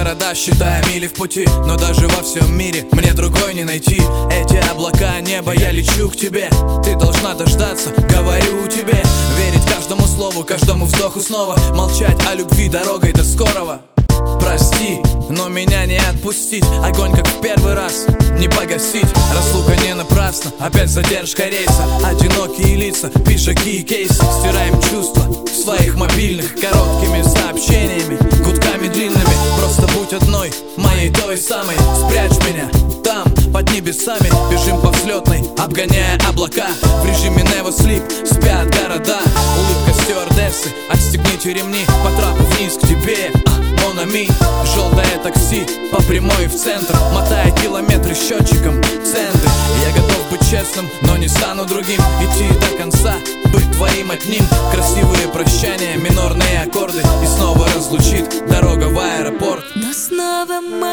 города, считая мили в пути Но даже во всем мире мне другой не найти. Эти облака, небо, я лечу к тебе. Ты должна дождаться, говорю тебе. Верить каждому слову, каждому вздоху снова. Молчать о любви дорогой до скорого. Прости, но меня не отпустить. Огонь как в первый раз, не погасить. Разлука не напрасна, опять задержка рейса. Одинокие лица, пиджаки и кейсы. Стираем чувства в своих мобильных Короткими сообщениями, моей той самой. Спрячь меня там, под небесами. Бежим по взлетной, обгоняя облака. В режиме Never Sleep спят города. Улыбка стюардессы, отстегните ремни. По трапу вниз к тебе, а, Монами. Желтое такси по прямой в центр Мотая километры счетчиком центы Я готов быть честным, но не стану другим. Идти до конца, быть твоим одним. Красивые прощания, минорные аккорды. И снова разлучит дорога в аэропорт. Но снова меня